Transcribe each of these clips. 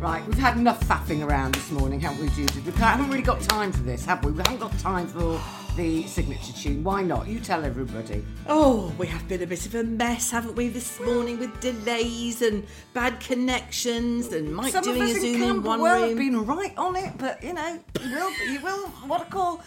Right, we've had enough faffing around this morning, haven't we, Judith? We haven't really got time for this, have we? We haven't got time for the signature tune. Why not? You tell everybody. Oh, we have been a bit of a mess, haven't we, this morning with delays and bad connections and Mike Some doing a in Zoom in one Camberwell have been right on it, but you know, you will, you will, what I call,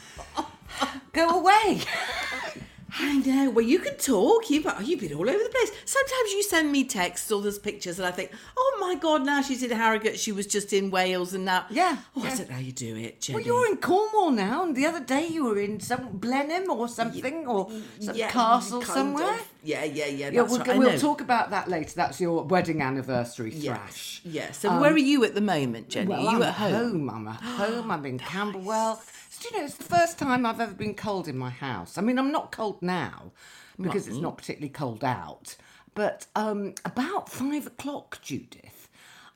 go away. I know. Well, you can talk. You've, you've been all over the place. Sometimes you send me texts or there's pictures, and I think, oh my God, now she's in Harrogate. She was just in Wales, and now. Yeah, Oh, I yeah. don't know how you do it, Jenny. Well, you're in Cornwall now, and the other day you were in some Blenheim or something, or some Yeah, castle somewhere. of. Yeah, yeah, yeah. Yeah, we'll, right. We'll talk about that later. That's your wedding anniversary thrash. Yeah. So where are you at the moment, Jenny? Um, Well, are you I'm at home? I'm at home. I'm in Camberwell. Do you know, it's the first time I've ever been cold in my house. I mean, I'm not cold now because it's not particularly cold out. But um, about five o'clock, Judith,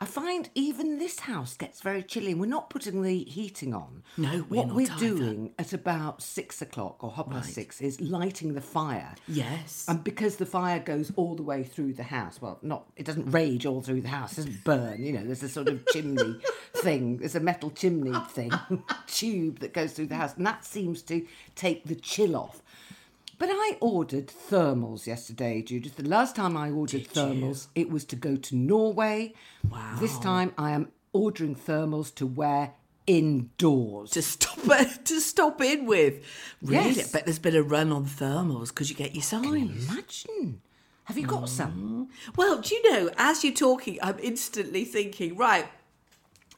I find even this house gets very chilly. We're not putting the heating on. No, we're not. what not we're either. doing at about six o'clock or half past six is lighting the fire. Yes. And because the fire goes all the way through the house, well, not it doesn't rage all through the house, it doesn't burn. You know, there's a sort of chimney thing. There's a metal chimney thing, tube that goes through the house, and that seems to take the chill off. But I ordered thermals yesterday, Judith. The last time I ordered thermals, it was to go to Norway. Wow. This time I am ordering thermals to wear indoors. to stop to stop in with. Really, Yes. I bet there's been a run on thermals because you get your signs. Imagine. Have you got mm. some? Well, do you know, as you're talking, I'm instantly thinking, right,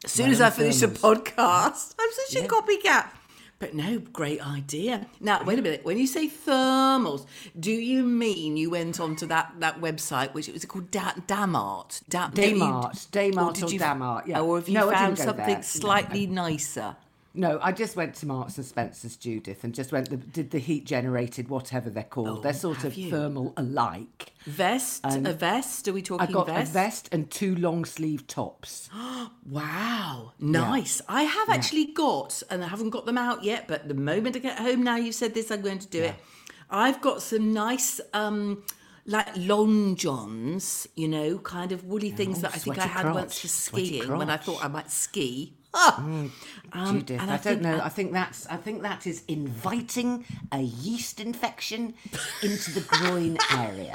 as soon as I finish the podcast, I'm such a copycat. But no, great idea. Now, wait a minute. When you say thermals, do you mean you went onto that, that website, which was it called da- Damart? Da- Damart, Damart or you- Damart, yeah. Or have you No, found something there. No, slightly nicer? No, I just went to Marks and Spencer's, Judith, and just went the, did the heat generated, whatever they're called. they're sort Oh, of you? thermal alike. Vest? a vest? Are we talking? I got vest? a vest and two long sleeve tops. Wow, nice. I have actually got, and I haven't got them out yet, but the moment I get home now, you said this, I'm going to do it. I've got some nice, um, like long johns, you know, kind of woolly things oh, that I think I had crotch, once for skiing when I thought I might ski. Ah! Um, Judith, and I, I don't know. I- I think that's. I think that is inviting a yeast infection into the groin area.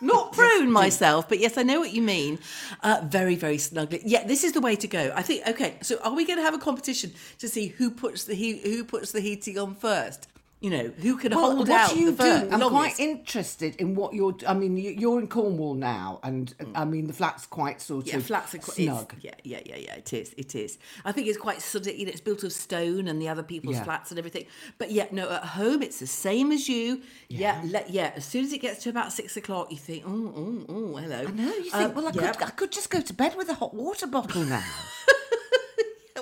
not prune myself, but yes, I know what you mean. Uh, very, very snugly. Yeah, this is the way to go. I think. Okay, so are we going to have a competition to see who puts the heat, who puts the heating on first? You know, who can Well, hold what out are you the first, doing? I'm longest? quite interested in what you're. I mean, you- you're in Cornwall now, and I mean the flat's quite sort Yeah, of flats are quite snug. Yeah, yeah, yeah, yeah. It is. It is. I think it's quite sort of. You know, it's built of stone and the other people's Yeah. flats and everything. But yeah, no. At home, it's the same as you. Yeah, yeah. yeah as soon as it gets to about six o'clock, you think, oh, oh, oh, hello. I know. You think, Um, well, I yeah. could, I could just go to bed with a hot water bottle now.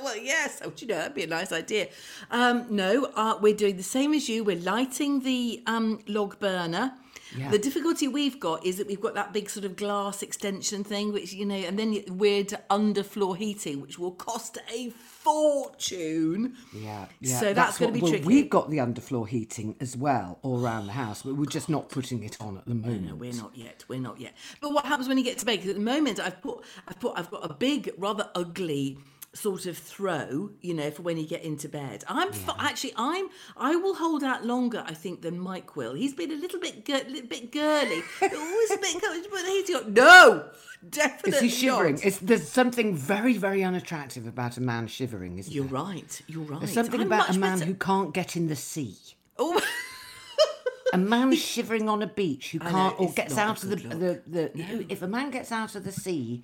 Well, yes. Oh, you know that'd be a nice idea. Um, no, uh, we're doing the same as you. We're lighting the um, log burner. Yeah. The difficulty we've got is that we've got that big sort of glass extension thing, which you know, and then weird underfloor heating, which will cost a fortune. Yeah, yeah. So that's, going to be well, tricky. We've got the underfloor heating as well all around the house, but we're just not putting it on at the moment. No, we're not yet. We're not yet. But what happens when you get to bed? at the moment, I've put, I've put, I've got a big, rather ugly sort of throw, you know, for when you get into bed. I'm fi- actually, I'm, I will hold out longer, I think, than Mike will. He's been a little bit, gir- little bit girly, always a bit encouraged. But he's got no, definitely Is he shivering? It's, there's something very, very unattractive about a man shivering, isn't You're there? right. You're right. There's something I'm about a man better- who can't get in the sea. Oh. A man shivering on a beach who can't, or gets out of the, the, the who- if a man gets out of the sea,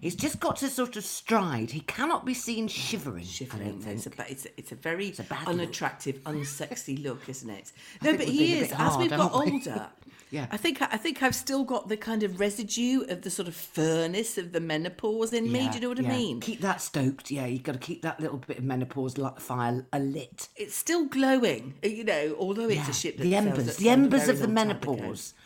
he's just got to sort of stride. He cannot be seen shivering. I don't Shivering. think. It's a, it's, a, it's a very a bad look. unattractive, unsexy look, isn't it? No, but he is. bit As we've got we? older, Yeah. I think I think I've still got the kind of residue of the sort of furnace of the menopause in me. Do you know what I mean? Keep that stoked. Yeah, you've got to keep that little bit of menopause fire lit. It's still glowing, you know, although it's Yeah, a ship the embers, the embers of the menopause. ago.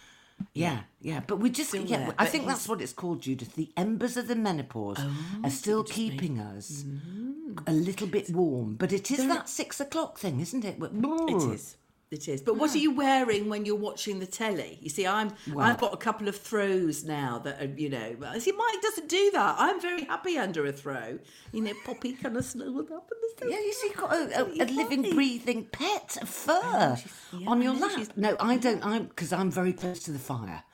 Yeah, yeah, but we just Still yeah. there, I think that's what it's called, Judith. The embers of the menopause are oh, still keeping us mm-hmm. a little bit warm, but it is that six o'clock thing, isn't it? It is. It is. But what are you wearing when you're watching the telly? You see, I'm I've got a couple of throws now that are, you know. See, Mike doesn't do that. I'm very happy under a throw. You know, Poppy kind of snuggled up in the. Yeah, you see, you've got a, a, a living, breathing pet, a fur yeah, on your lap. No, I don't. I'm because I'm very close to the fire,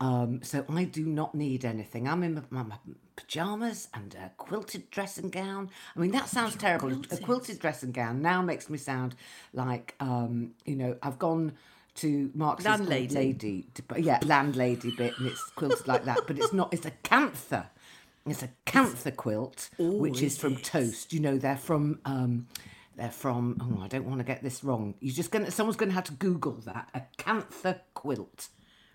um, so I do not need anything. I'm in my, my pajamas and a quilted dressing gown. I mean, that sounds terrible. A quilted dressing gown now makes me sound like, um, you know, I've gone to Mark's Landlady. lady, to, yeah, landlady bit, and it's quilted like that, but it's not. It's a kantha. It's a kantha quilt, which is, is from it? Toast. You know, they're from. Um, they're from. Oh, I don't want to get this wrong. You're just gonna. Someone's gonna have to Google that. A kantha quilt.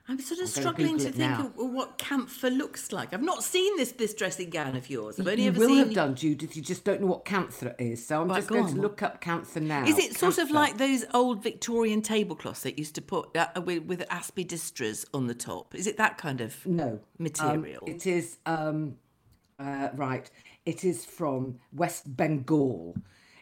I'm sort of gonna struggling to think now. of what camphor looks like. I've not seen this this dressing gown of yours. I've only you ever will seen. have done, Judith. You just don't know what camphor is. So I'm Right, just go going on. to look up camphor now. Is it sort of like those old Victorian tablecloths that used to put uh, with, with aspidistras on the top? Is it that kind of no Um, material? it is um, uh, right. It is from West Bengal.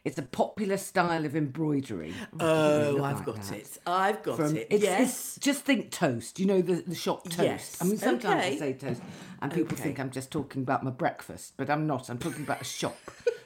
It's a popular style of embroidery. oh, I've like got that. it. I've got from it. it's, yes. it's- just think toast. You know the the shop toast. Yes, I mean sometimes okay. I say toast, and people Okay. think I'm just talking about my breakfast, but I'm not. I'm talking about a shop,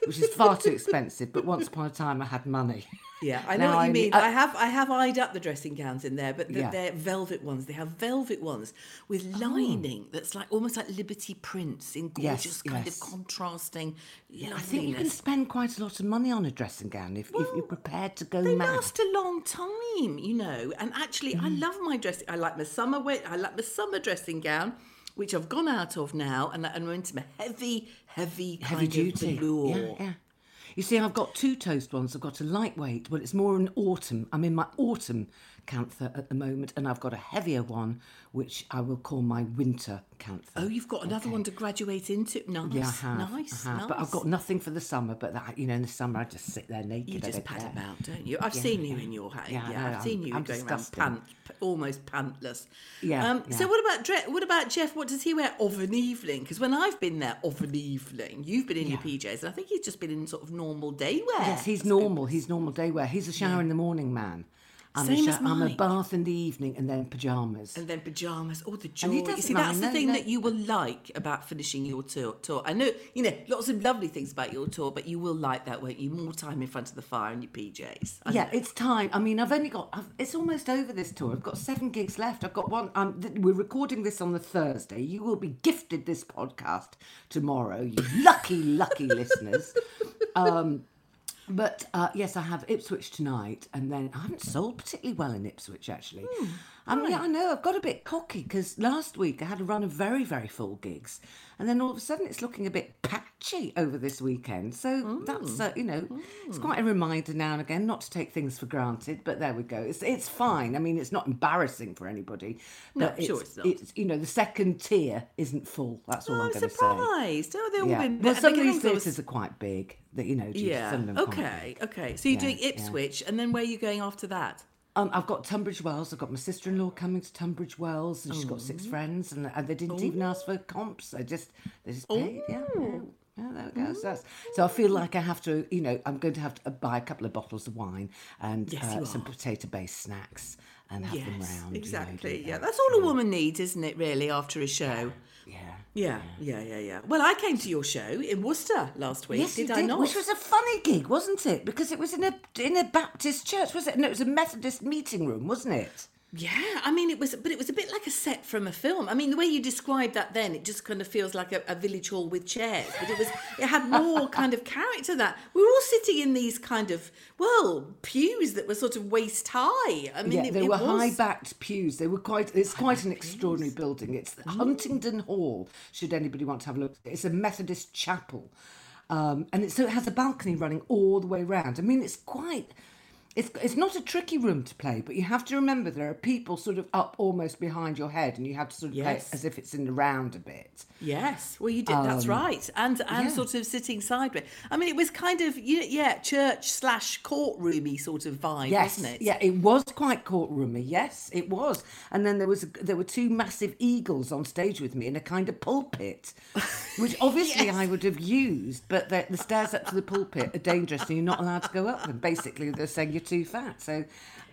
which is far too expensive. But once upon a time, I had money. Yeah, I know Now what you I mean. need- I have I have eyed up the dressing gowns in there, but th- Yeah. they're velvet ones. They have velvet ones with Oh. lining that's like almost like Liberty prints in Yes, gorgeous kind yes. of contrasting. Yeah, I think you can spend quite a lot of money on a dressing gown if, if you're prepared to go They mad. last a long time, you know. And actually, Mm. I love my dressing. I like my summer wear. I like my summer dressing gown, which I've gone out of now, and I'm into my heavy, heavy, Heavy kind duty. Of velour. Yeah, yeah. You see, I've got two toast ones. I've got a lightweight, well, it's more an autumn. I'm in my autumn kantha at the moment, and I've got a heavier one, which I will call my winter kantha. Oh, you've got another one to graduate into. Nice, Yeah, I have. nice, I have. nice. But I've got nothing for the summer. But that, you know, in the summer I just sit there naked. You just pad care. about, don't you? I've seen you in your hat. Yeah, Yeah, I've seen I'm- you I'm going disgusting. around pant, almost pantless. Yeah, Um, So what about Dre- what about Jeff? What does he wear of an evening? Because when I've been there of an evening, you've been in your PJs, and I think he's just been in sort of normal day wear. Yes, he's normal. He's normal day wear. He's a shower in the morning man. I'm, Same a, as I'm a bath in the evening and then pajamas. And then pajamas, oh the joy! And You see, that's the thing no. that you will like about finishing your tour. tour. I know, you know, lots of lovely things about your tour, but you will like that, won't you? More time in front of the fire in your PJs. I yeah, know. it's time. I mean, I've only got. I've, it's almost over this tour. I've got seven gigs left. I've got one. Um, th- we're recording this on the Thursday. You will be gifted this podcast tomorrow. You lucky, lucky listeners. Um, but uh, yes, I have Ipswich tonight, and then I haven't sold particularly well in Ipswich actually. I mean, yeah, I know I've got a bit cocky because last week I had a run of very, very full gigs, and then all of a sudden it's looking a bit patchy over this weekend. So that's uh, you know, it's quite a reminder now and again not to take things for granted. But there we go. It's it's fine. I mean, it's not embarrassing for anybody. No, but sure it's not. It's you know the second tier isn't full. That's all Oh, I'm I'm going to say. surprised. Oh, they've all Yeah. been. Well, the some of these theatres are quite big. That you know, Yeah. some of them Okay. Okay. So you're doing yeah. Ipswich, and then where are you going after that? Um, I've got Tunbridge Wells. I've got my sister-in-law coming to Tunbridge Wells, and she's got Oh. six friends, and, and they didn't even ask for comps. They just they just paid. Yeah, yeah. Yeah, there we go. So, that's, so I feel like I have to, you know, I'm going to have to buy a couple of bottles of wine and Yes, uh, some are. potato-based snacks and have them Yes, round. you know, exactly. yeah, that. that's all a woman needs, isn't it? Really, after a show. Yeah. Yeah, yeah, yeah, yeah. Well, I came to your show in Worcester last week. Yes, did you I not? which was a funny gig, wasn't it? Because it was in a in a Baptist church, was it? No, it was a Methodist meeting room, wasn't it? Yeah, I mean, it was, but it was a bit like a set from a film. I mean, the way you described that, then it just kind of feels like a, a village hall with chairs. But it was, it had more kind of character. That we were all sitting in these kind of well pews that were sort of waist high. I mean, yeah, it, they it were was- high-backed pews. They were quite. It's quite an extraordinary building. It's the Huntingdon Hall. Should anybody want to have a look, it's a Methodist chapel, um, and it, so it has a balcony running all the way round. I mean, it's quite. It's, it's not a tricky room to play, but you have to remember there are people sort of up almost behind your head, and you have to sort of play Yes. it as if it's in the round a bit. Yes, well, you did. That's right, and and Um, yeah. sort of sitting sideways. I mean, it was kind of you know, yeah, church slash courtroomy sort of vibe, Yes, wasn't it? yeah, it was quite courtroomy. Yes, it was. And then there was a, there were two massive eagles on stage with me in a kind of pulpit, which obviously I would have used, but the, the stairs up to the pulpit are dangerous, and you're not allowed to go up them. Basically, they're saying you're too fat. So,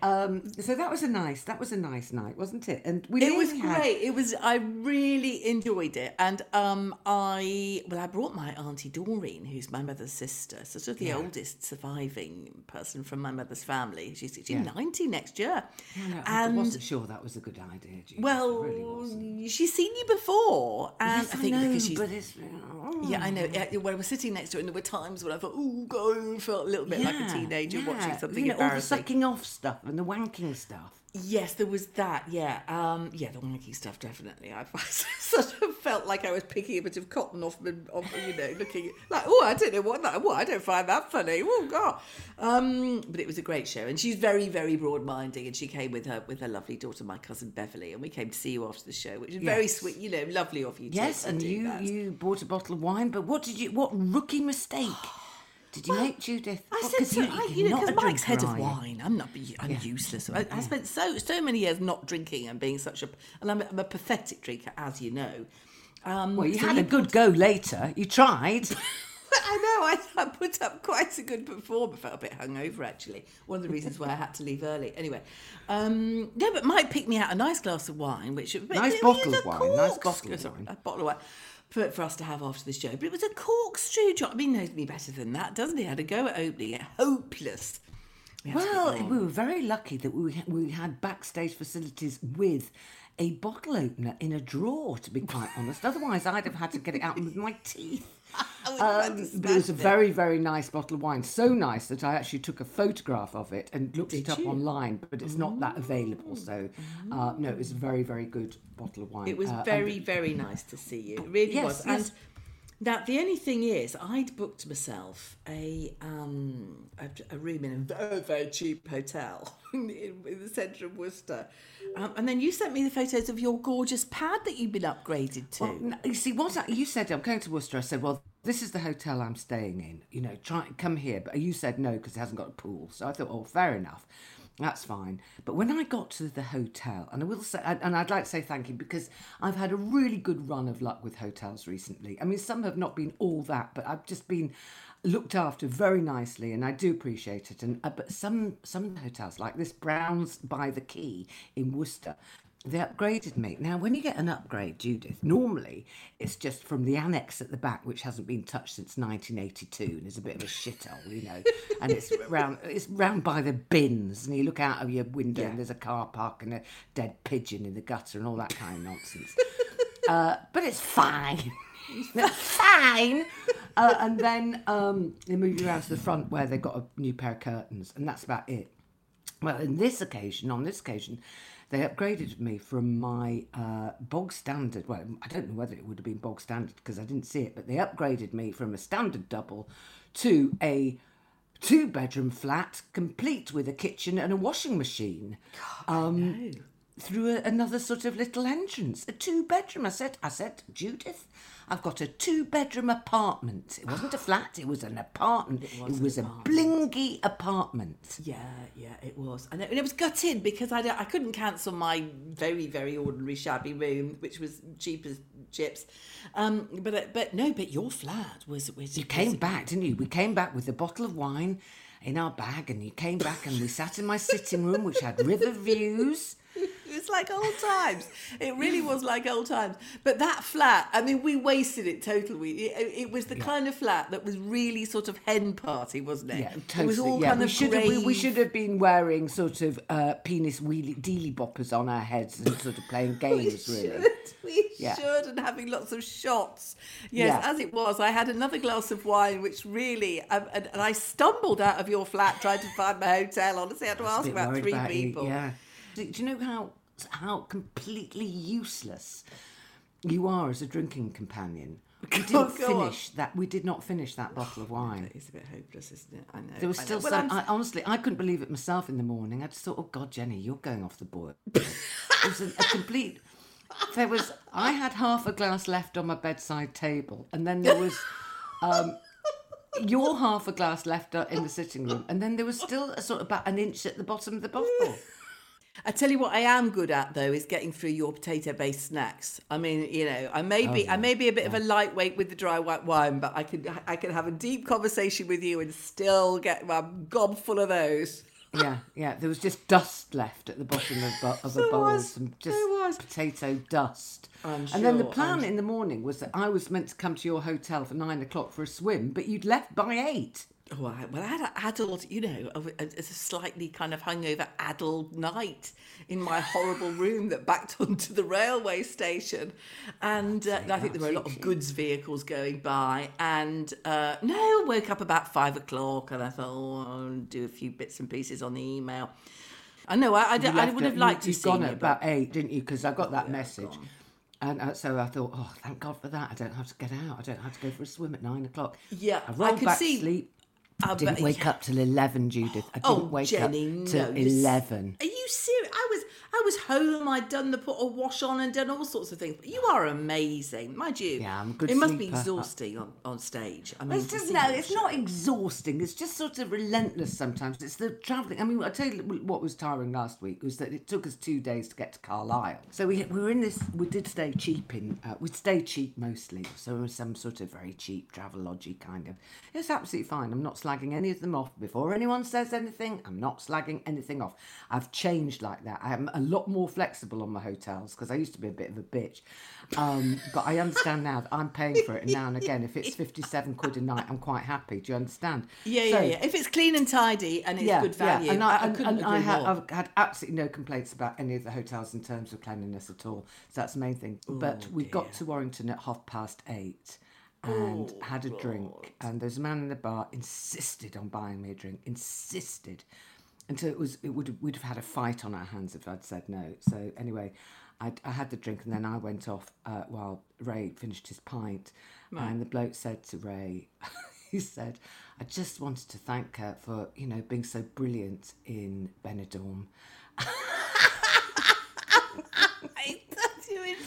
um, so that was a nice that was a nice night, wasn't it? And we It was had- great. It was. I really enjoyed it, and um, I well, I brought my auntie Doreen, who's my mother's sister, sort of the oldest surviving person from my mother's family. She's she's ninety next year, I know, I wasn't sure that was a good idea. Judith, well, really she's seen you before, and Yes, I think know, because she's but it's, Yeah, I know. Yeah, when I was sitting next to her, and there were times when I thought, "Oh God," I felt a little bit like a Yeah, teenager watching something you know, all the sucking off stuff and the wanking stuff. Yes, there was that. Yeah, um, yeah, the wanky stuff definitely. I sort of felt like I was picking a bit of cotton off, off you know, looking like, oh, I don't know what that. What I don't find that funny. Oh God. Um, but it was a great show, and she's very, very broad-minded, and she came with her with her lovely daughter, my cousin Beverly, and we came to see you after the show, which is very sweet. You know, lovely of you. Yes, to and you that. you bought a bottle of wine, but what did you? What rookie mistake did you hate Judith? I What, said so, I, you know, because Mike's head of wine. I'm not. I'm useless. I, I spent so so many years not drinking and being such a, and I'm a, I'm a pathetic drinker, as you know. Um, Well, you so had a good go later. You tried. I know. I, I put up quite a good performance. I felt a bit hungover actually. One of the reasons why I had to leave early. Anyway, um, yeah, but Mike picked me out a nice glass of wine, which Nice bottle of a wine, nice bottle of wine. A bottle of wine. For, for us to have after the show, but it was a corkscrew job. I mean, he knows me better than that, doesn't he? Had a go at opening it, hopeless. We well, we were very lucky that we we had backstage facilities with a bottle opener in a drawer. To be quite honest, otherwise I'd have had to get it out with my teeth. I would have had to Um, but it was a very, very nice bottle of wine. So nice that I actually took a photograph of it and looked it up you? online, but it's not that available. So, uh, no, it was a very, very good bottle of wine. It was Uh, and- very, very nice to see you. It really Yes, was. yes. And now the only thing is, I'd booked myself a um a, a room in a very, very cheap hotel in, in the centre of Worcester, um, and then you sent me the photos of your gorgeous pad that you've been upgraded to. Well, you see, what I, you said, I'm going to Worcester. I said, well, this is the hotel I'm staying in. You know, try come here. But you said no because it hasn't got a pool. So I thought, oh, fair enough. That's fine. But when I got to the hotel, and I will say, and I'd like to say thank you because I've had a really good run of luck with hotels recently. I mean, some have not been all that, but I've just been looked after very nicely, and I do appreciate it. And uh, but some some hotels like this Browns by the Quay in Worcester, they upgraded me. Now, when you get an upgrade, Judith, normally it's just from the annex at the back, which hasn't been touched since 1982, and is a bit of a shithole, you know. And it's round, it's round by the bins, and you look out of your window, and there's a car park and a dead pigeon in the gutter, and all that kind of nonsense. uh, but it's fine. it's fine. Uh, and then um, they move you around to the front where they've got a new pair of curtains, and that's about it. Well, in this occasion, on this occasion, they upgraded me from my uh, bog standard. Well, I don't know whether it would have been bog standard because I didn't see it, but they upgraded me from a standard double to a two bedroom flat, complete with a kitchen and a washing machine. God, um, through a, another sort of little entrance, a two bedroom. I said, I said, Judith, I've got a two bedroom apartment. It wasn't a flat; it was an apartment. It was, a blingy apartment. Yeah, yeah, it was, and it, and it was gutted because I, I couldn't cancel my very very ordinary shabby room, which was cheap as chips. Um, but uh, but no, but your flat was was You came back, didn't you? We came back with a bottle of wine in our bag, and you came back, and we sat in my sitting room, which had river views. It was like old times. It really was like old times. But that flat, I mean, we wasted it totally. It, it was the kind of flat that was really sort of hen party, wasn't it? Yeah, It was totally. all yeah, kind we of should have we, we should have been wearing sort of uh, penis wheelie dealy boppers on our heads and sort of playing games. we really, should, we Yeah. should, and having lots of shots. Yes, Yeah. as it was, I had another glass of wine, which really, um, and, and I stumbled out of your flat trying to find my hotel. Honestly, I had to ask about three about you, people. Yeah. Do, do you know how how completely useless you are as a drinking companion We didn't go on. finish that. We did not finish that bottle of wine. It's a bit hopeless, isn't it? I know. There was still Well, some. I, honestly, I couldn't believe it myself in the morning. I just thought, oh God, Jenny, you're going off the board. it was a, a complete. There was. I had half a glass left on my bedside table, and then there was. Um, your half a glass left in the sitting room, and then there was still a sort of about an inch at the bottom of the bottle. I tell you what, I am good at though is getting through your potato-based snacks. I mean, you know, I may be, I oh, may be a bit of a lightweight with the dry white wine, but I can I can have a deep conversation with you and still get my gob full of those. Yeah, yeah. There was just dust left at the bottom of, bo- of the bowl, was, some just potato dust. I'm and then the plan I'm- in the morning was that I was meant to come to your hotel for nine o'clock for a swim, but you'd left by eight. Oh, I, well, I had an adult, you know, a, a, a slightly kind of hungover adult night in my horrible room that backed onto the railway station. And uh, I think there were a lot of goods vehicles going by. And uh, no, woke up about five o'clock and I thought, oh, I'll do a few bits and pieces on the email. I know, I, I, d- You I would have liked you, to see gone at about eight, didn't you? Because I got that message. And uh, so I thought, oh, thank God for that. I don't have to get out. I don't have to go for a swim at nine o'clock. Yeah, I I could back see- to sleep. I didn't wake up till 11, Judith. I oh, didn't Oh, wake Jenny, up till no, 11. Are you serious? I was I was home. I'd done the put a wash on and done all sorts of things. You are amazing, mind you. Yeah, I'm good It must be exhausting on, on stage. I mean, It's just no, it's not exhausting. It's just sort of relentless sometimes. It's the travelling. I mean, I tell you what was tiring last week was that it took us two days to get to Carlisle. So we we were in this. We did stay cheap in. Uh, we stayed cheap mostly. So it was some sort of very cheap travelodgy kind of. It's absolutely fine. I'm not slagging any of them off. Before anyone says anything, I'm not slagging anything off. I've changed like that. I am a lot more flexible on my hotels because I used to be a bit of a bitch. Um, but I understand now that I'm paying for it, and now and again, if it's 57 quid a night, I'm quite happy. Do you understand? Yeah, yeah, So- yeah. If it's clean and tidy and it's good value, and I, I, and, couldn't and I agree had, more. I've had absolutely no complaints about any of the hotels in terms of cleanliness at all. So that's the main thing. but we got to Warrington at half past eight and had a drink. And there's a man in the bar insisted on buying me a drink. Insisted. Until it was, it would we'd have had a fight on our hands if I'd said no. So anyway, I, I had the drink and then I went off uh, while Ray finished his pint. And the bloke said to Ray, he said, I just wanted to thank her for, you know, being so brilliant in Benidorm. I thought you in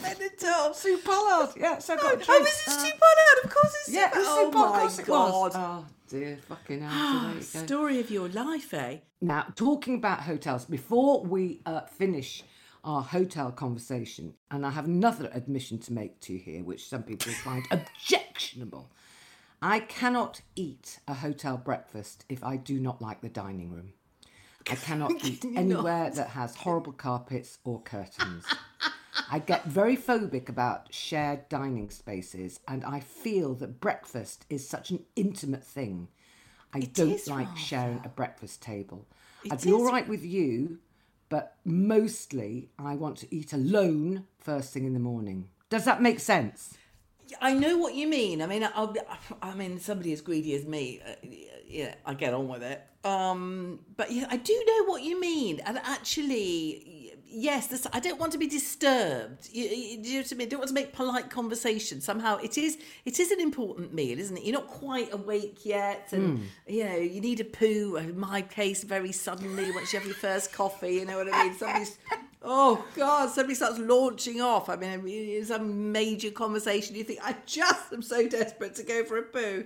Benidorm. Sue Pollard, yeah, so I got a Oh, drink. oh, was it Sue Pollard? Of course it's Yeah, it was Oh Sue Pollard, of my course it God. was. Oh dear, fucking hell. so there you. Story of your life, eh? Now, talking about hotels, before we uh, finish our hotel conversation, and I have another admission to make to you here, which some people find objectionable. I cannot eat a hotel breakfast if I do not like the dining room. I cannot eat anywhere that has horrible carpets or curtains. I get very phobic about shared dining spaces, and I feel that breakfast is such an intimate thing. I don't is like sharing a breakfast table. I'd be all right with you, but mostly I want to eat alone first thing in the morning. Does that make sense? I know what you mean. I mean, I'll I mean, somebody as greedy as me, uh, yeah, I get on with it. Um, but yeah, I do know what you mean. And actually, yes, this, I don't want to be disturbed. You, you, do you know what I mean? I don't want to make polite conversation. Somehow, it is it is an important meal, isn't it? You're not quite awake yet, and hmm. you know you need a poo. Uh, in my case, very suddenly once you have your first coffee. You know what I mean? Somebody's Oh God! Somebody starts launching off. I mean, it's some major conversation. You think, I just am so desperate to go for a poo.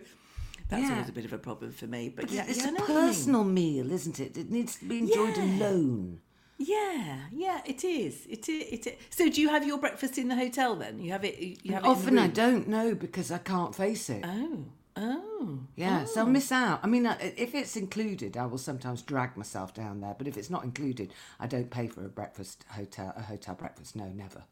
That's Yeah. always a bit of a problem for me. But, But yeah, it's a what mean. personal meal, isn't it? It needs to be enjoyed Yeah. alone. Yeah, yeah, it is. It is. It is. So, do you have your breakfast in the hotel then? You have it. You have. Often the I don't know because I can't face it. Oh, oh. Yeah, so I oh. miss out. I mean, if it's included, I will sometimes drag myself down there. But if it's not included, I don't pay for a breakfast hotel, a hotel breakfast. No, never.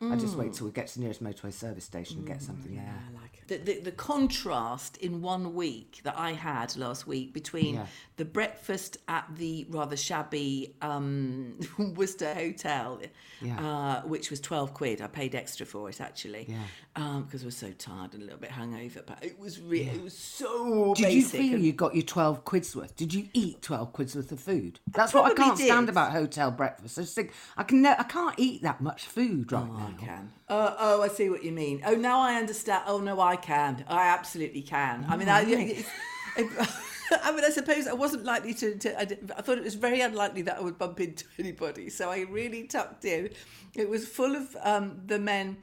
I just wait till we get to the nearest motorway service station and get something there. I like it. The, the, the contrast in one week that I had last week between Yeah. the breakfast at the rather shabby um, Worcester Hotel, Yeah. uh, which was 12 quid. I paid extra for it actually Yeah. because I was so tired and a little bit hungover. But it was really, it was so Did you feel and- you got your 12 quid's worth? Did you eat 12 quid's worth of food? That's what I can't stand about hotel breakfast. I think, I, can I can't eat that much food right now. I can. Uh, oh, I see what you mean. Oh, now I understand. Oh, no, I can. I absolutely can. I mean, I, it's- I mean, I suppose I wasn't likely to. to I, did- I thought it was very unlikely that I would bump into anybody, so I really tucked in. It was full of um, the men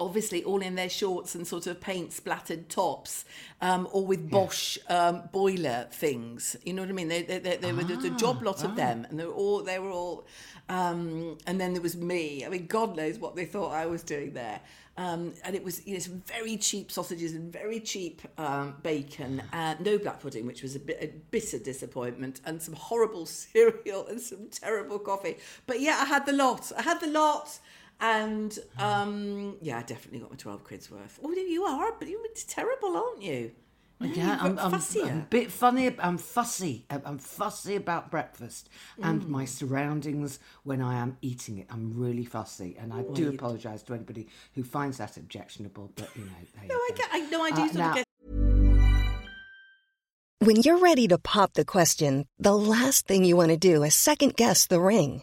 obviously all in their shorts and sort of paint splattered tops, um, or with Bosch um, boiler things. You know what I mean? They, they, they, they were there's a job lot of them, and they were all they were all. Um, and then there was me. I mean, God knows what they thought I was doing there. Um, and it was you know some very cheap sausages and very cheap um, bacon and no black pudding, which was a, bit, a bitter disappointment, and some horrible cereal and some terrible coffee. But yeah, I had the lot. I had the lot. And um, yeah, I definitely got my 12 quid's worth. Oh, you are, but you're terrible, aren't you? Yeah, I'm, I'm. I'm a bit funny. I'm fussy. I'm fussy about breakfast and Mm. my surroundings when I am eating it. I'm really fussy, and I do apologise to anybody who finds that objectionable. But you know, No, you I go. get, I know I do Uh, now- get When you're ready to pop the question, the last thing you want to do is second guess the ring.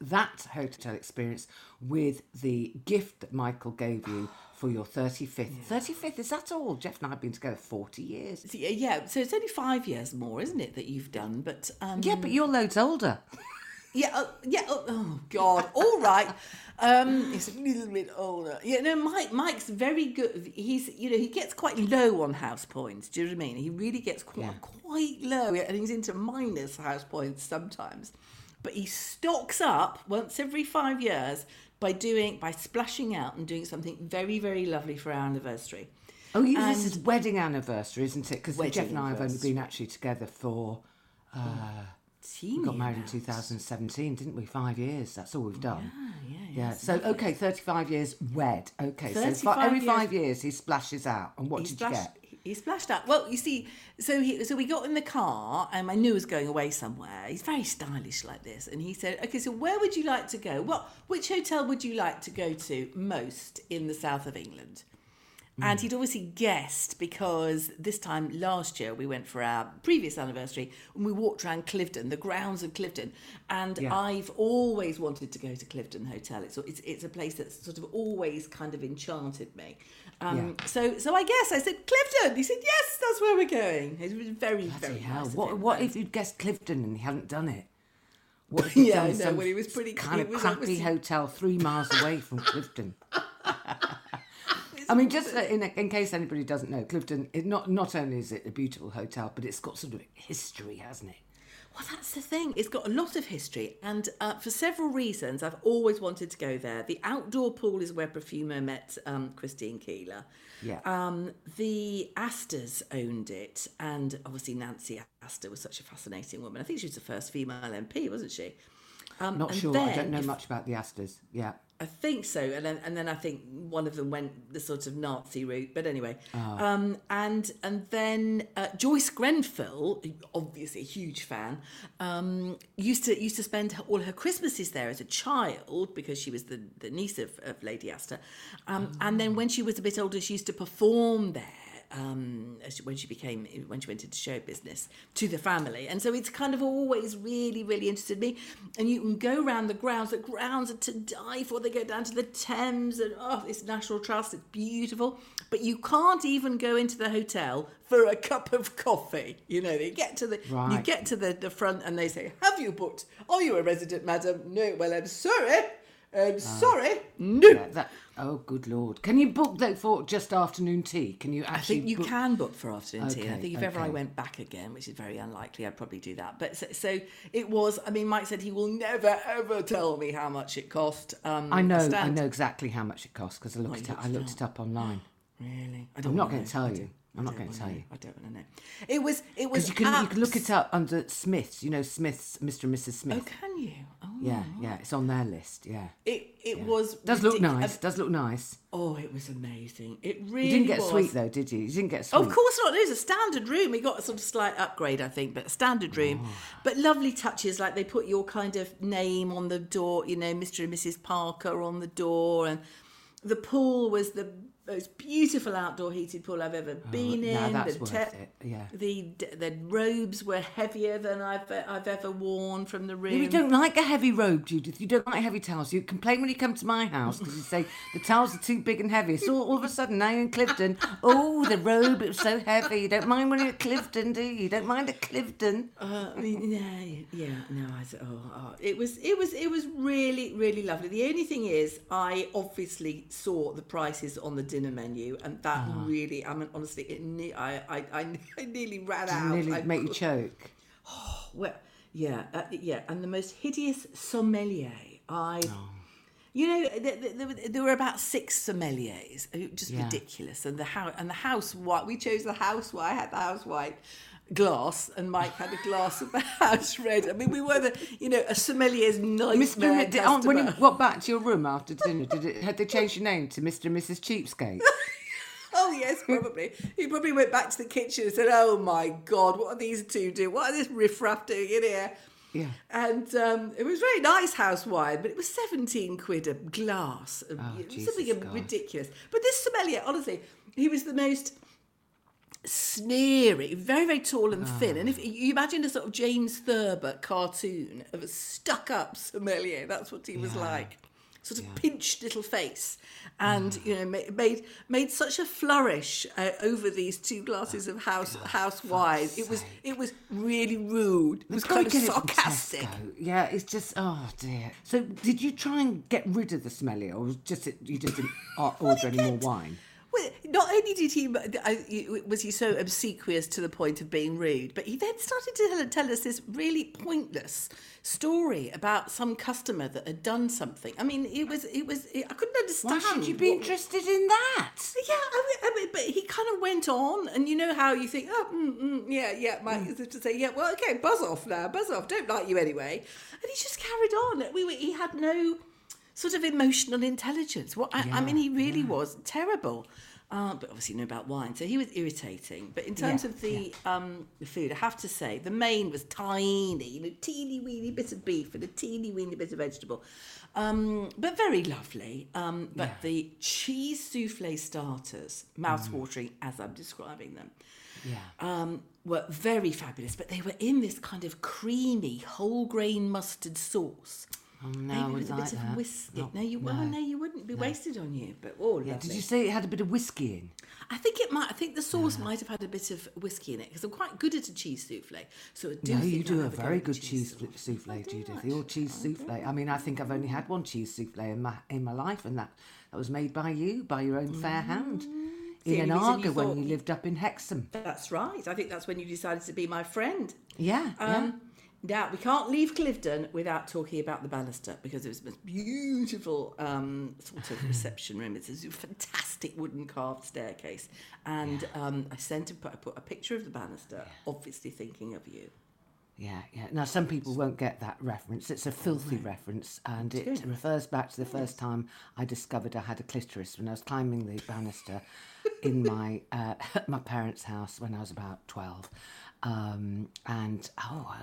that hotel experience with the gift that Michael gave you for your 35th. 35th, is that all? Jeff and I have been together 40 years. So, yeah, Yeah, so it's only five years more, isn't it, that you've done? But um, Yeah, but you're loads older. Yeah, uh, yeah. Oh, oh God! All right. Um, it's a little bit older. Yeah, no. Mike. Mike's very good. He's, you know, he gets quite low on house points. Do you know what I mean? He really gets quite, Yeah. quite low, and he's into minus house points sometimes. But he stocks up once every five years by doing by splashing out and doing something very, very lovely for our anniversary. Oh, you, this is wedding anniversary, isn't it? Because Jeff and I have only been actually together for. Teeny We got married in 2017, didn't we? Five years. That's all we've done. yeah, Yeah. yeah. So okay, 35 years wed. Okay. So fi- every years- five years he splashes out. And what he did splashed, you get? He splashed out. Well, you see, so he, so we got in the car, and I knew he was going away somewhere. He's very stylish like this, and he said, "Okay, so where would you like to go? What, which hotel would you like to go to most in the south of England?" And he'd obviously guessed because this time last year we went for our previous anniversary and we walked around Cliveden, the grounds of Cliveden. And Yeah. I've always wanted to go to Cliveden Hotel. It's, it's, it's a place that's sort of always kind of enchanted me. Um, So so I guess I said Cliveden. He said yes, that's where we're going. It was very very hell. nice. What, what if you'd guessed Cliveden and he hadn't done it? What if Yeah, I done know, some well, he was pretty- kind of was crappy obviously- hotel three miles away from Cliveden? I mean, just uh, in, in case anybody doesn't know, Cliveden, it not not only is it a beautiful hotel, but it's got sort of history, hasn't it? Well, that's the thing. It's got a lot of history, and uh, for several reasons, I've always wanted to go there. The outdoor pool is where Profumo met um, Christine Keeler. Yeah. Um, the Astors owned it, and obviously Nancy Astor was such a fascinating woman. I think she was the first female MP, wasn't she? Um, Not sure. I don't know if- much about the Astors. Yeah. I think so, and then and then I think one of them went the sort of Nazi route. But anyway, Ah. um, and and then uh, Joyce Grenfell, obviously a huge fan, um, used to used to spend her- all her Christmases there as a child because she was the, the niece of, of Lady Astor, um, and then when she was a bit older, she used to perform there. Um, when she became when she went into show business to the family, and so it's kind of always really really interested me. And you can go around the grounds. The grounds are to die for. They go down to the Thames, and oh, it's National Trust. It's beautiful, but you can't even go into the hotel for a cup of coffee. You know, you get to the you get to the, the front, and they say, "Have you booked? Are you a resident, madam?" No. Well, I'm sorry. I'm sorry. No. Yeah, that, oh, good lord! Can you book that for just afternoon tea? Can you I actually? think you book- can book for afternoon tea. and I Okay, think if ever I okay. went back again, which is very unlikely, I'd probably do that. But so, so it was. I mean, Mike said he will never ever tell me how much it cost. Um, I know, I stand- know exactly how much it costs because I looked it. up, I looked it up online. Really, I I'm not going to tell you. I'm not going to tell you. I don't want to know. It was. It was. You can you can look it up under Smiths. You know Smiths, Mr. and Mrs. Smith. Oh, can you? Oh, Yeah, yeah, it's on their list. Yeah, It it was. does look nice. Does look nice. Oh, it was amazing. It really. You didn't get was. sweet though, did you? You didn't get sweet. Of course not. It was a standard room. We got a sort of slight upgrade, I think, but a standard room. Oh. But lovely touches, like they put your kind of name on the door, you know, Mr. and Mrs. Parker on the door, and the pool was the most beautiful outdoor heated pool I've ever been in. now that's the worth te- it, yeah. The the robes were heavier than I've I've ever worn from the room. You don't like a heavy robe, Judith. You don't like heavy towels. You complain when you come to my house because you say the towels are too big and heavy. So all of a sudden now you're in Cliveden. Oh, the robe it was so heavy. You don't mind when you're at Cliveden, do you? You don't mind at Cliveden. Uh, yeah, yeah, no, I said, oh, oh, it was, it was, it was really, really lovely. The only thing is, I obviously saw the prices on the dinner menu, and that Ah. really, I mean, honestly, it, ne- I, I, I, I nearly ran it out. nearly I make you choke? well, yeah, uh, yeah, and the most hideous sommelier I. Oh. You know, th- th- there, there were about six sommeliers, uh, just Yeah. ridiculous. And the house, and the housewife. We chose the house white. I had the house white glass, and Mike had a glass of the house red. I mean, we were the, you know, a sommelier's nightmare Mr. did, oh, when you got back to your room after dinner, did it had they changed your name to Mr. and Mrs. Cheapskate? Oh yes, probably. He probably went back to the kitchen and said, "Oh my God, what are these two doing? What are this riffraff doing in here?" Yeah. And um, it was very nice house wine, but it was seventeen quid a glass. Was Oh, something God. ridiculous. But this sommelier, honestly, he was the most sneery, very, very tall and thin. And if you imagine a sort of James Thurber cartoon of a stuck-up sommelier, that's what he was like. Sort of pinched little face, and you know, ma- made made such a flourish uh, over these two glasses of house house wine. It was it was really rude. It was kind of sarcastic. Yeah, it's just oh dear. So did you try and get rid of the smelly, or was just it, you just didn't order any more wine? Well, not only did he was he so obsequious to the point of being rude, but he then started to tell, us this really pointless story about some customer that had done something. I mean, it was it was I couldn't understand. Why should you be what- interested in that? Yeah, I mean, I mean, but he kind of went on, and you know how you think, oh, mm, mm, yeah, yeah, Mike Mm. to say, yeah, well, okay, buzz off now, buzz off, don't like you anyway, and he just carried on. We were, he had no sort of emotional intelligence. What I, I mean, he really was terrible. Uh, but obviously, know about wine, so he was irritating. But in terms Yeah, of the um, the food, I have to say the main was tiny, you know, teeny weeny bit of beef and a teeny weeny bit of vegetable, um, but very lovely. Um, but the cheese souffle starters, mouth-watering as I'm describing them, Yeah. um, were very fabulous. But they were in this kind of creamy whole grain mustard sauce. Oh, no, Maybe I with a like bit of whiskey. Not- no, you well, no, you wouldn't be wasted on you. But oh, Yeah, lovely. did you say it had a bit of whiskey in? I think it might. I think the sauce might have had a bit of whiskey in it because I'm quite good at a cheese souffle. So I do No, you do a very good cheese souffle. souffle, oh, Judith. actually. Your cheese oh, souffle. I mean, I think I've only had one cheese souffle in my in my life, and that that was made by you, by your own fair mm. hand, the in an Aga when you lived up in Hexham. That's right. I think that's when you decided to be my friend. Yeah, yeah. Um, Now we can't leave Cliveden without talking about the banister because it was the most beautiful um, sort of reception room. It's a fantastic wooden carved staircase, and um, I sent a, I put a picture of the banister, obviously thinking of you. Yeah, yeah. Now, some people won't get that reference. It's a filthy reference, and it refers back to the first time I discovered I had a clitoris when I was climbing the banister in my uh, my parents' house when I was about twelve. Um, and oh,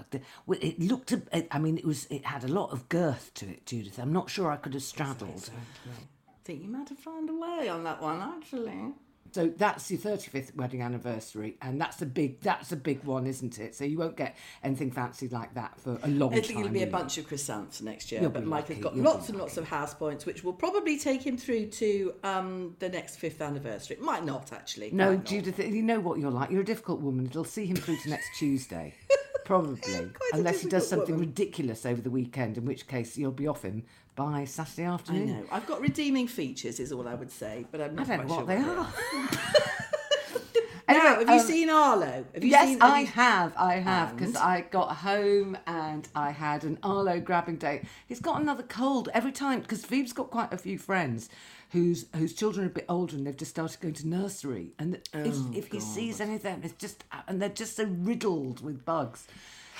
it looked. I mean, it was. It had a lot of girth to it, Judith. I'm not sure I could have straddled. I think you might have found a way on that one, actually. So that's your 35th wedding anniversary, and that's a big that's a big one, isn't it? So you won't get anything fancy like that for a long I time. think it'll be a bunch of chrysanthemums next year. You'll but Mike has got you'll lots and lots of house points, which will probably take him through to um, the next fifth anniversary. It might not actually. No, not. Judith, you know what you're like. You're a difficult woman. It'll see him through to next Tuesday, probably, unless he does something woman. ridiculous over the weekend, in which case you'll be off him by Saturday I afternoon. know. I've got redeeming features, is all I would say, but I'm I not don't know what sure they are. Now, Anyway, have you um, seen Arlo? Have you yes, seen, I you- have. I have because I got home and I had an Arlo grabbing day. He's got another cold every time because Phoebe's got quite a few friends whose whose children are a bit older and they've just started going to nursery. And if, Oh, if he sees any of them, it's just and they're just so riddled with bugs.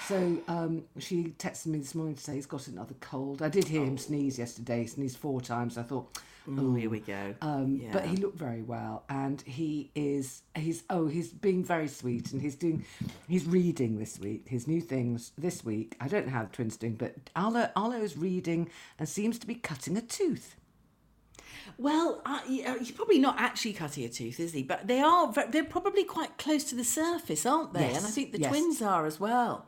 So um, she texted me this morning to say he's got another cold. I did hear him sneeze yesterday. He sneezed four times. I thought, Oh, here we go. um, But he looked very well, and he is he's oh he's being very sweet, and he's doing he's reading this week his new things this week. I don't know how the twins doing, but Arlo Arlo is reading and seems to be cutting a tooth. Well, uh, he's probably not actually cutting a tooth, is he? But they are. They're probably quite close to the surface, aren't they? and I think the yes. twins are as well.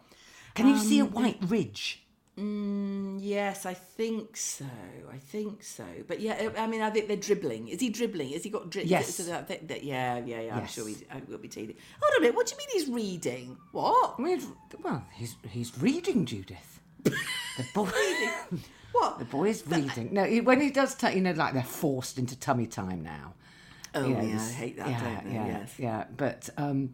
Can you see a Um, white ridge? Mm, yes, I think so. I think so. But yeah, I mean, I think they're dribbling. Is he dribbling? Has he got dribble? Yes. Yeah, yeah, yeah. I'm Yes. sure he will be teething. Hold on a minute. What do you mean he's reading? What? Well, he's he's reading Judith. The boy, What? the boy is reading. No, he, when he does, t- you know, like they're forced into tummy time now. Oh you know, yeah, I hate that. Yeah, yeah, Yes. yeah. But um,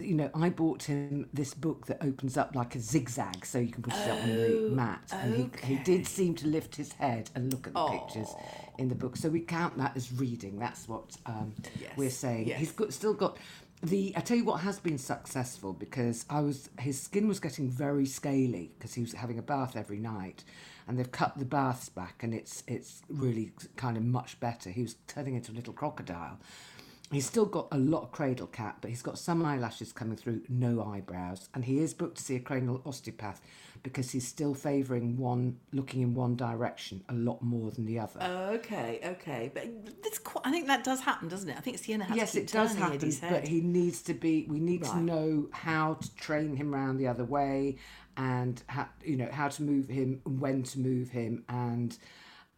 you know, I bought him this book that opens up like a zigzag, so you can put it up on the mat. And he, he did seem to lift his head and look at the pictures in the book. So we count that as reading. That's what um, we're saying. yes. He's got, still got the. I tell you what has been successful because I was his skin was getting very scaly because he was having a bath every night. And they've cut the baths back, and it's it's really kind of much better. He was turning into a little crocodile, He's still got a lot of cradle cap, but he's got some eyelashes coming through, no eyebrows. And he is booked to see a cranial osteopath because he's still favouring one, looking in one direction a lot more than the other. Okay, okay, but this, I think that does happen, doesn't it? I think Sienna has yes, to keep it does happen, but he needs to be. We need to know how to train him round the other way, and how, you know how to move him, when to move him, and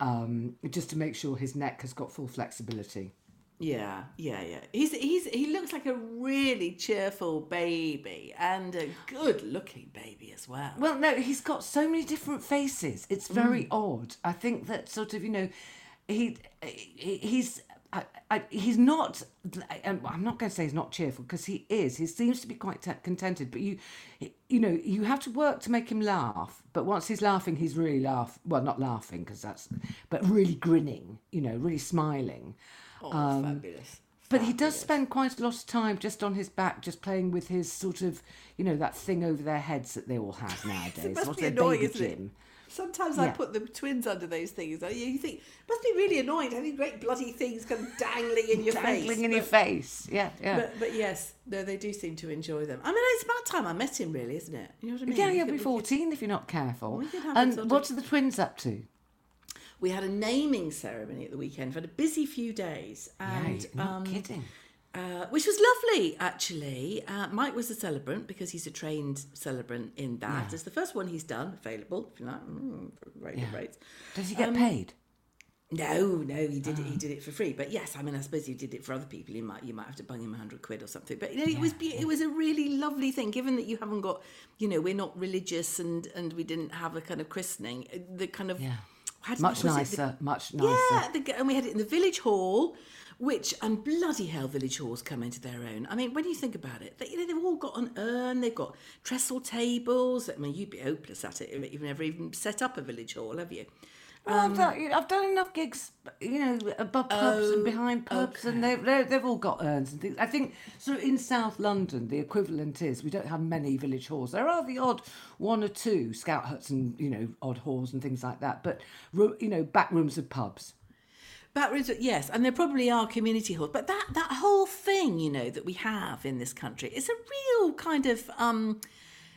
um, just to make sure his neck has got full flexibility. Yeah, yeah, yeah. He's he's he looks like a really cheerful baby and a good-looking baby as well. Well, no, he's got so many different faces. It's mm. very odd. I think that sort of, you know, he, he he's. I, I, he's not. Um, I'm not going to say he's not cheerful because he is. He seems to be quite t- contented. But you, you know, you have to work to make him laugh. But once he's laughing, he's really laugh. Well, not laughing because that's, but really grinning. You know, really smiling. Oh, um, fabulous. But he does spend quite a lot of time just on his back, just playing with his sort of, you know, that thing over their heads that they all have nowadays. It must What's be annoying, isn't it? gym? Sometimes I put the twins under those things. You think must be really annoying having great bloody things come dangling in your face. Dangling in your face. Yeah, yeah. But, but yes, no, they do seem to enjoy them. I mean, it's about time I met him, really, isn't it? You know what I mean? yeah, you'll be 14 if you're not careful. We could have a And sort of- what are the twins up to? We had a naming ceremony at the weekend. We've had a busy few days, and yeah, not um, kidding. uh, which was lovely actually. Uh, Mike was a celebrant because he's a trained celebrant in that. It's the first one he's done available. If you like, mm, very good rates. Does he get um, paid? No, no, he did it. Ah. He did it for free. But yes, I mean, I suppose he did it for other people. You might, you might have to bung him a hundred quid or something. But you know, it was, it was a really lovely thing. Given that you haven't got, you know, we're not religious and and we didn't have a kind of christening. uh, The kind of Yeah. Did- Much it the- nicer, much nicer. yeah, the, and we had it in the village hall, which and bloody hell, village halls come into their own. I mean, when you think about it, they, you know, they've all got an urn, they've got trestle tables. I mean, you'd be hopeless at it if you've never even set up a village hall, have you? Well, Um, I've, done, I've done enough gigs, you know, above pubs Oh, and behind pubs, and they've, they've, they've all got urns and things. I think so. in South London, the equivalent is we don't have many village halls. There are the odd one or two scout huts and, you know, odd halls and things like that, but, you know, back rooms of pubs. Back rooms, yes, and there probably are community halls, but that that whole thing, you know, that we have in this country is a real kind of um,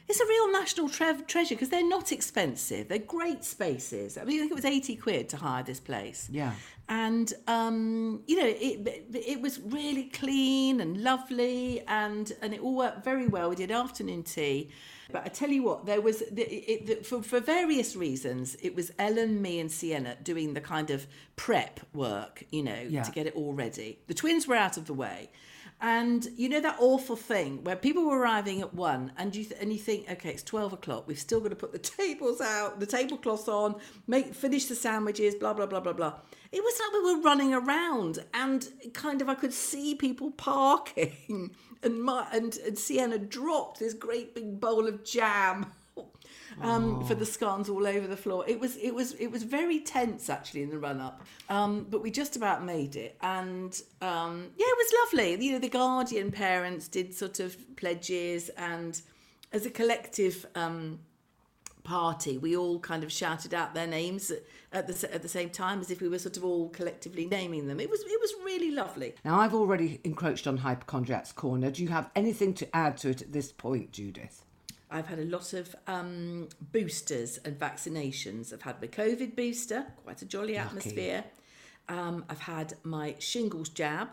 it's a real national tre- treasure because they're not expensive. They're great spaces. I mean, I think it was 80 quid to hire this place. Yeah. And, um, you know, it, it was really clean and lovely and, and it all worked very well. We did afternoon tea. But I tell you what, there was, it, it, for, for various reasons, it was Ellen, me, and Sienna doing the kind of prep work, you know, Yeah. to get it all ready. The twins were out of the way. And you know that awful thing where people were arriving at one, and you th- and you think, okay, it's twelve o'clock. We've still got to put the tables out, the tablecloths on, make finish the sandwiches, blah blah blah blah blah. It was like we were running around, and kind of I could see people parking, and my and, and Sienna dropped this great big bowl of jam um, for the scones all over the floor. It was it was it was very tense actually in the run up, um, but we just about made it, and um, yeah, it was lovely. You know, the Guardian parents did sort of pledges, and as a collective. Um, party we all kind of shouted out their names at the at the same time as if we were sort of all collectively naming them it was it was really lovely Now, I've already encroached on Hypochondriac's Corner. Do you have anything to add to it at this point, Judith? I've had a lot of um, boosters and vaccinations. I've had my COVID booster, quite a jolly atmosphere. Um, I've had my shingles jab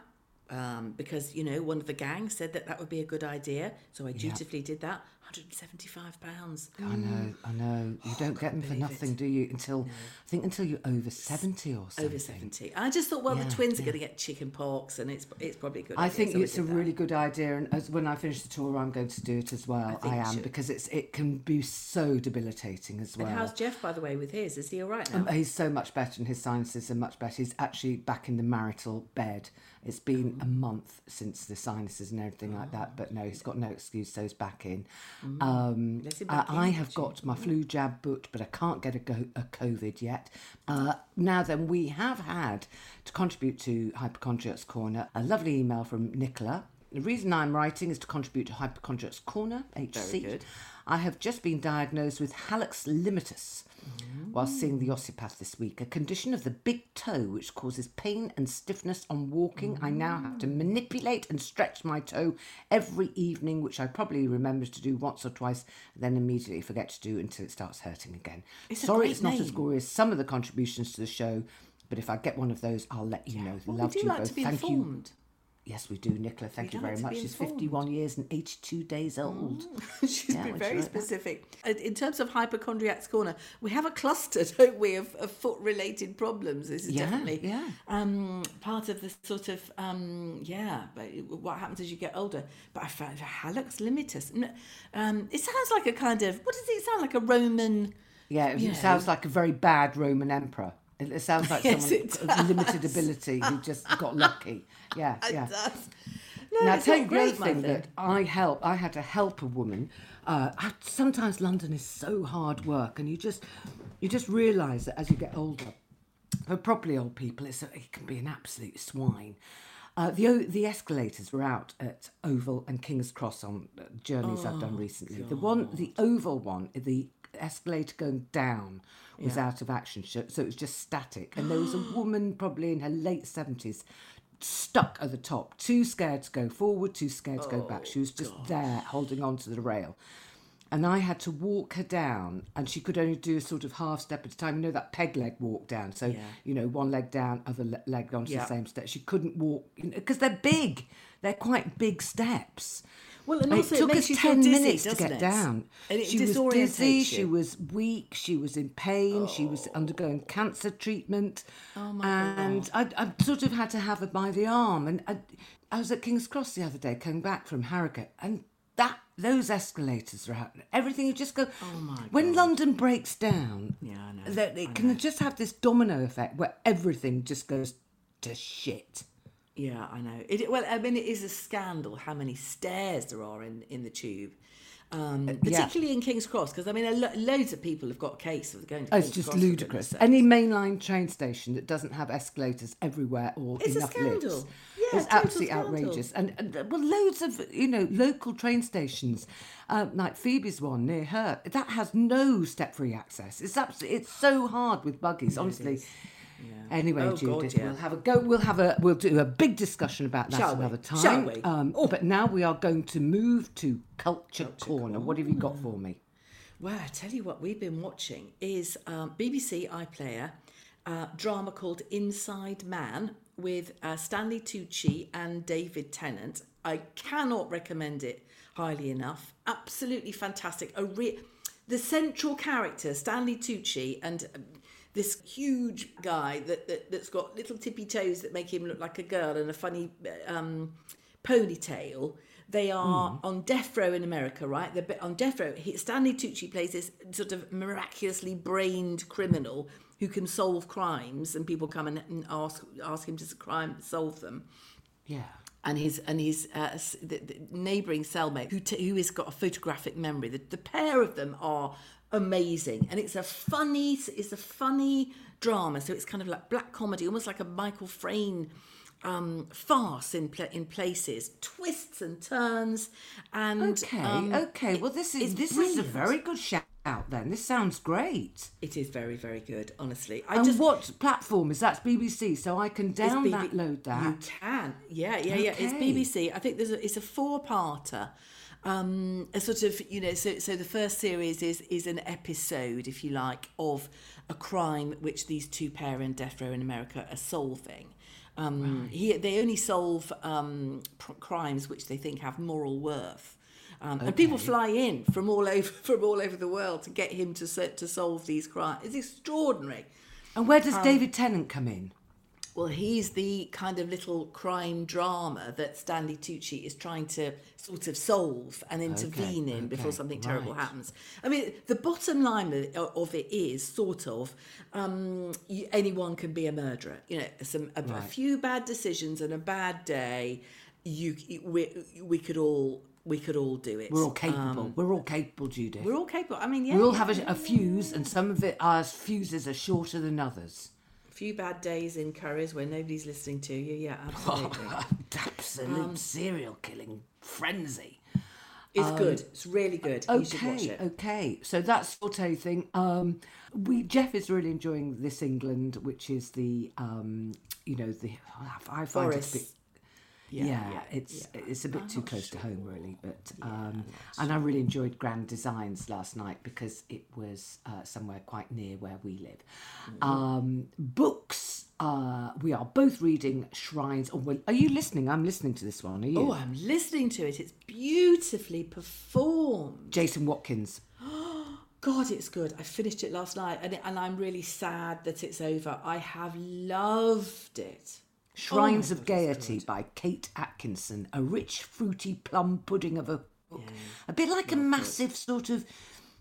um, because, you know, one of the gang said that that would be a good idea. So I dutifully did that. £175. I know, I know. You don't get them for nothing, it. do you? Until I think until you're over seventy or something. Over 70. I just thought, well, Yeah, the twins yeah. are going to get chicken pox and it's it's probably a good I think so it's a that. really good idea, and as when I finish the tour, I'm going to do it as well. think I, am because it's it can be so debilitating as well. And how's Jeff, by the way, with his? Is he all right now? Um, he's so much better, and his sinuses are much better. He's actually back in the marital bed. It's been a month since the sinuses and everything like that, but no, he's got no excuse, so he's back in. Um, uh, in, I have got my flu jab booked, but I can't get a, go- a COVID yet. Uh, now then, we have had to contribute to Hypochondriac's Corner a lovely email from Nicola. The reason I'm writing is to contribute to Hypochondriac's Corner, HC. good. I have just been diagnosed with hallux limitus while seeing the osteopath this week, a condition of the big toe which causes pain and stiffness on walking. I now have to manipulate and stretch my toe every evening, which I probably remember to do once or twice, then immediately forget to do until it starts hurting again. It's Sorry, it's not as name. gory as some of the contributions to the show, but if I get one of those, I'll let you know. Well, Love you like both. to be Thank you. Yes, we do, Nicola. Thank you like very much. She's 51 years and 82 days old. She's Yeah, been very wrote that. specific. Uh, In terms of hypochondriac's corner, we have a cluster, don't we, of, of foot-related problems. This is Yeah, definitely yeah. um, part of the sort of um, yeah. But what happens as you get older? But I found hallux limitus. Um, it sounds like a kind of what does it sound like? A Roman. Yeah, it you sounds know. like a very bad Roman emperor. It, it sounds like Yes, someone of limited ability who just got lucky. Yeah, yeah. It does. No, now, tell you the other great, my thing that I help. I had to help a woman. Uh, I, sometimes London is so hard work, and you just you just realise that as you get older, for properly old people, it's it can be an absolute swine. Uh, the the escalators were out at Oval and King's Cross on uh, journeys I've done recently. The one, the Oval one, the escalator going down was out of action, so it was just static. And there was a woman, probably in her late seventies, stuck at the top, too scared to go forward, too scared to go back. She was oh, just there, holding on to the rail. And I had to walk her down, and she could only do a sort of half step at a time. You know that peg leg walk down. So you know, one leg down, other leg onto Yeah. the same step. She couldn't walk because they're big. They're quite big steps. Well, and it also it took makes us ten dizzy, minutes to get it? down. And it she was dizzy. She was weak. She was in pain. She was oh. undergoing cancer treatment. Oh my and I, I sort of had to have her by the arm. And I, I was at King's Cross the other day, coming back from Harrogate, and that those escalators are out. Everything you just go. Oh my! When London breaks down, Yeah, I know, That it can just have this domino effect where everything just goes to shit. Yeah, I know. It, well, I mean, it is a scandal how many stairs there are in, in the tube, um, Uh, yeah. particularly in King's Cross, because I mean, a lo- loads of people have got a case of going to Oh, King's it's just Cross. ludicrous. Any mainline train station that doesn't have escalators everywhere or It's a enough scandal. lifts Yeah, is absolutely scandal. outrageous. And, and uh, well, loads of you know local train stations, um, like Phoebe's one near her, that has no step-free access. It's absolutely it's so hard with buggies. Honestly, Anyway, Oh, God, yeah. we'll have a go. We'll have a we'll do a big discussion about that Shall we? another time. Shall we? Um, Oh. But now we are going to move to Culture, Corner. What have you got for me? Well, I tell you what, we've been watching is um, BBC iPlayer uh, drama called Inside Man with uh, Stanley Tucci and David Tennant. I cannot recommend it highly enough. Absolutely fantastic. A re- the central character, Stanley Tucci, and um, this huge guy that, that that's got little tippy toes that make him look like a girl and a funny um, ponytail. They are on death row in America, right? They're on death row. He, Stanley Tucci plays this sort of miraculously brained criminal who can solve crimes, and people come and, and ask ask him to crime solve them Yeah. and his and his uh, the, the neighbouring cellmate who t- who has got a photographic memory. The, the pair of them are amazing, and it's a funny it's a funny drama. So it's kind of like black comedy, almost like a Michael Frayn um, farce in pla in places, twists and turns, and Okay. um, okay. Well, this is this is a very good shout. Out then this sounds great. It is very very good, honestly. I And just what platform is that? BBC, so I can It's down that. You can, yeah, yeah, yeah. It's BBC. I think there's a, it's a four-parter. Um, a sort of you know, so so the first series is is an episode, if you like, of a crime which these two pair in death row in America are solving. Um, he, they only solve um, pr- crimes which they think have moral worth. Um, And people fly in from all over from all over the world to get him to to solve these crimes. It's extraordinary. And where um, does David Tennant come in? Well, he's the kind of little crime drama that Stanley Tucci is trying to sort of solve and intervene in before something terrible right. happens. I mean, the bottom line of it is sort of um, you, anyone can be a murderer. You know, some a, a few bad decisions and a bad day. You, we, we could all we could all do it. We're all capable. we're all capable, Judith. Um, We're all capable. I mean, yeah, we all have a, a fuse, and some of it our fuses are shorter than others. Few bad days in Currys where nobody's listening to you. Yeah, absolutely. Absolute Um, serial killing frenzy. It's good. It's really good. You should watch Okay, it. okay. So that's Forte thing. Um, we Jeff is really enjoying this England, which is the um, you know the I find it bit. Yeah, it's it's a bit too close to home, really. But um, and I really enjoyed Grand Designs last night because it was uh, somewhere quite near where we live. Um, books. Uh, we are both reading Shrines. Oh, well, are you listening? I'm listening to this one. Are you? Oh, I'm listening to it. It's beautifully performed. Jason Watkins. God, it's good. I finished it last night, and it, and I'm really sad that it's over. I have loved it. Shrines Oh, of Gaiety by Kate Atkinson. A rich, fruity plum pudding of a book. A bit like a massive sort of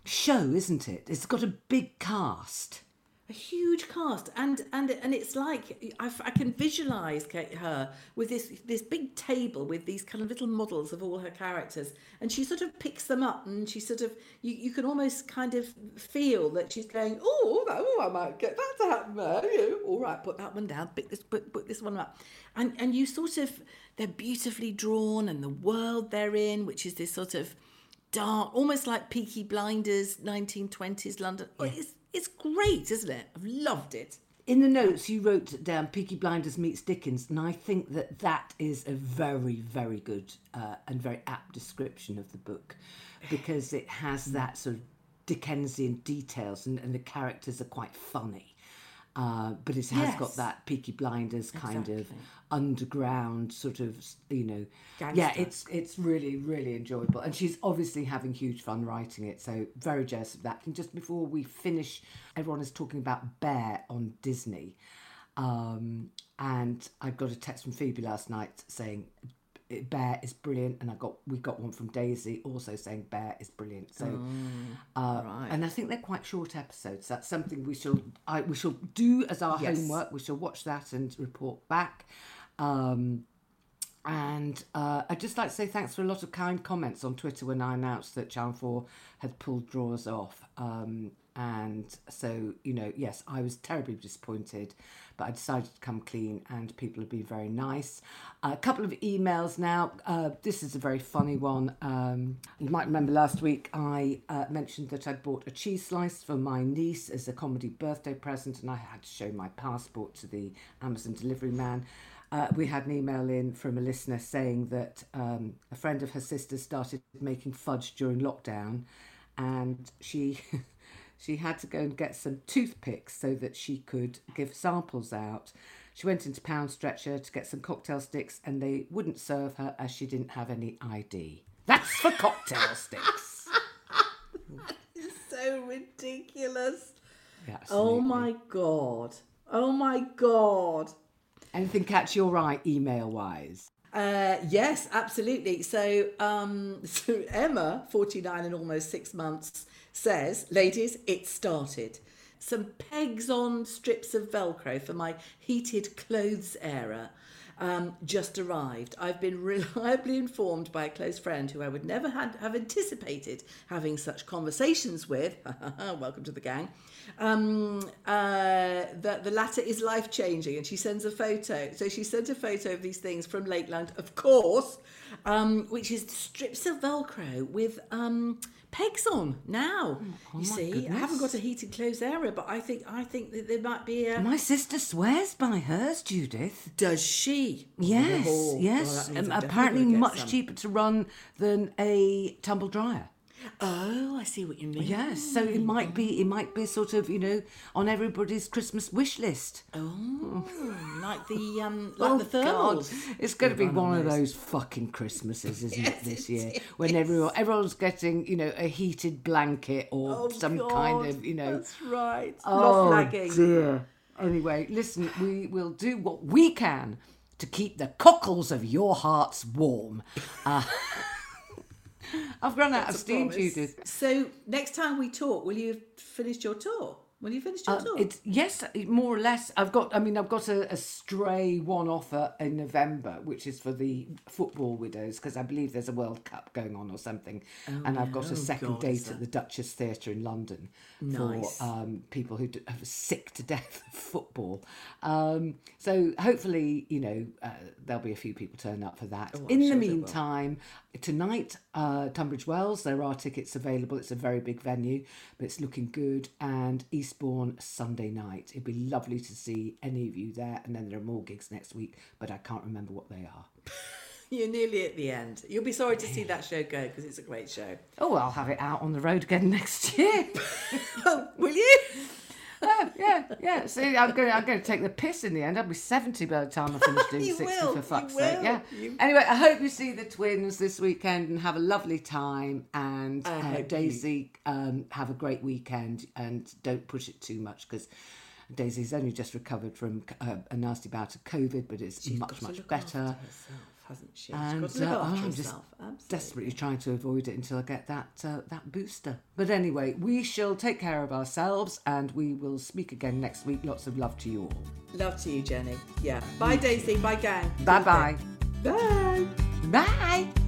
show, isn't it? It's got a big cast. A huge cast, and and and it's like I, I can visualize Kate, her with this this big table with these kind of little models of all her characters, and she sort of picks them up, and she sort of you, you can almost kind of feel that she's going, oh, oh, I might get that to happen. there. Yeah, All right, put that one down, pick this, put, put this one up, and and you sort of they're beautifully drawn, and the world they're in, which is this sort of dark, almost like Peaky Blinders, 1920s London. Oh, It's it's great, isn't it? I've loved it. In the notes, you wrote down Peaky Blinders meets Dickens, and I think that that is a very, very good uh, and very apt description of the book because it has that sort of Dickensian details, and, and the characters are quite funny. Uh, but it has got that Peaky Blinders kind of Exactly. Underground sort of, you know, yeah. It's it's really really enjoyable, and she's obviously having huge fun writing it. So very jealous of that. And just before we finish, everyone is talking about Bear on Disney, um, and I got a text from Phoebe last night saying. Bear is brilliant, and I got we got one from Daisy also saying Bear is brilliant. So, uh, and I think they're quite short episodes. That's something we shall I we shall do as our Yes. homework. We shall watch that and report back. Um, And uh, I'd just like to say thanks for a lot of kind comments on Twitter when I announced that Channel 4 had pulled drawers off. Um, and so, you know, yes, I was terribly disappointed, but I decided to come clean and people have been very nice. a couple of emails now. Uh, this is a very funny one. Um, you might remember last week I uh, mentioned that I'd bought a cheese slice for my niece as a comedy birthday present and I had to show my passport to the Amazon delivery man. Uh, we had an email in from a listener saying that um, a friend of her sister started making fudge during lockdown and she she had to go and get some toothpicks so that she could give samples out. She went into Poundstretcher to get some cocktail sticks and they wouldn't serve her as she didn't have any ID. That's for cocktail sticks. That is so ridiculous. Yeah, Oh my god. Oh my god. Anything catch your eye email wise? Uh, yes, absolutely. So, um, so Emma, 49 and almost six months, says, ladies, it started. Some pegs on strips of Velcro for my heated clothes airer um, just arrived. I've been reliably informed by a close friend who I would never had, have anticipated having such conversations with. Welcome to the gang. Um, uh, that the latter is life changing, and she sends a photo. So she sent a photo of these things from Lakeland, of course, um, which is strips of Velcro with um, pegs on. Now you see, I haven't got a heated clothes airer, but I think I think that there might be a. My sister swears by hers, Judith. Does she? Yes, Oh, yes. means Um, apparently, much some. cheaper to run than a tumble dryer. Oh, I see what you mean. Yes, so it might be it might be sort of you know on everybody's Christmas wish list. Oh, like the um, like Oh, the God. thermals. It's going to be run one of those. those fucking Christmases, isn't it? This year, is. when everyone everyone's getting you know a heated blanket or Oh, some God, kind of you know. That's right. Oh Love lagging. dear. Anyway, listen, we will do what we can to keep the cockles of your hearts warm. Uh, I've run out of That's a steam. Judith. So next time we talk, will you have finished your tour? Will you finish your Uh, tour? it's yes, more or less. I've got. I mean, I've got a, a stray one offer in November, which is for the football widows, because I believe there's a World Cup going on or something, oh, and I've got a Oh, second God, date at the Duchess Theatre in London Nice. for um, people who d- are sick to death of football. Um, so hopefully, you know, uh, there'll be a few people turn up for that. Oh, in the sure meantime, tonight, uh, Tunbridge Wells, there are tickets available. It's a very big venue, but it's looking good. And Eastbourne Sunday night. It'd be lovely to see any of you there. And then there are more gigs next week, but I can't remember what they are. You're nearly at the end. You'll be sorry to see that show go because it's a great show. Oh, I'll have it out on the road again next year. Oh, will you? Yeah, yeah, yeah. See, I'm going, I'm going to take the piss in the end. I'll be 70 by the time I finish doing 60, will, for fuck's sake. Yeah. you- Anyway, I hope you see the twins this weekend and have a lovely time. And uh, hope you- Daisy, um, have a great weekend and don't push it too much because. Daisy's only just recovered from uh, a nasty bout of COVID, but it's much, much better. Hasn't she? She's And got to look uh, after I'm just herself. Absolutely. desperately trying to avoid it until I get that uh, that booster. But anyway, we shall take care of ourselves, and we will speak again next week. Lots of love to you all. Love to you, Jenny. Yeah. Bye, Daisy. Bye, gang. Bye bye. Bye. Bye.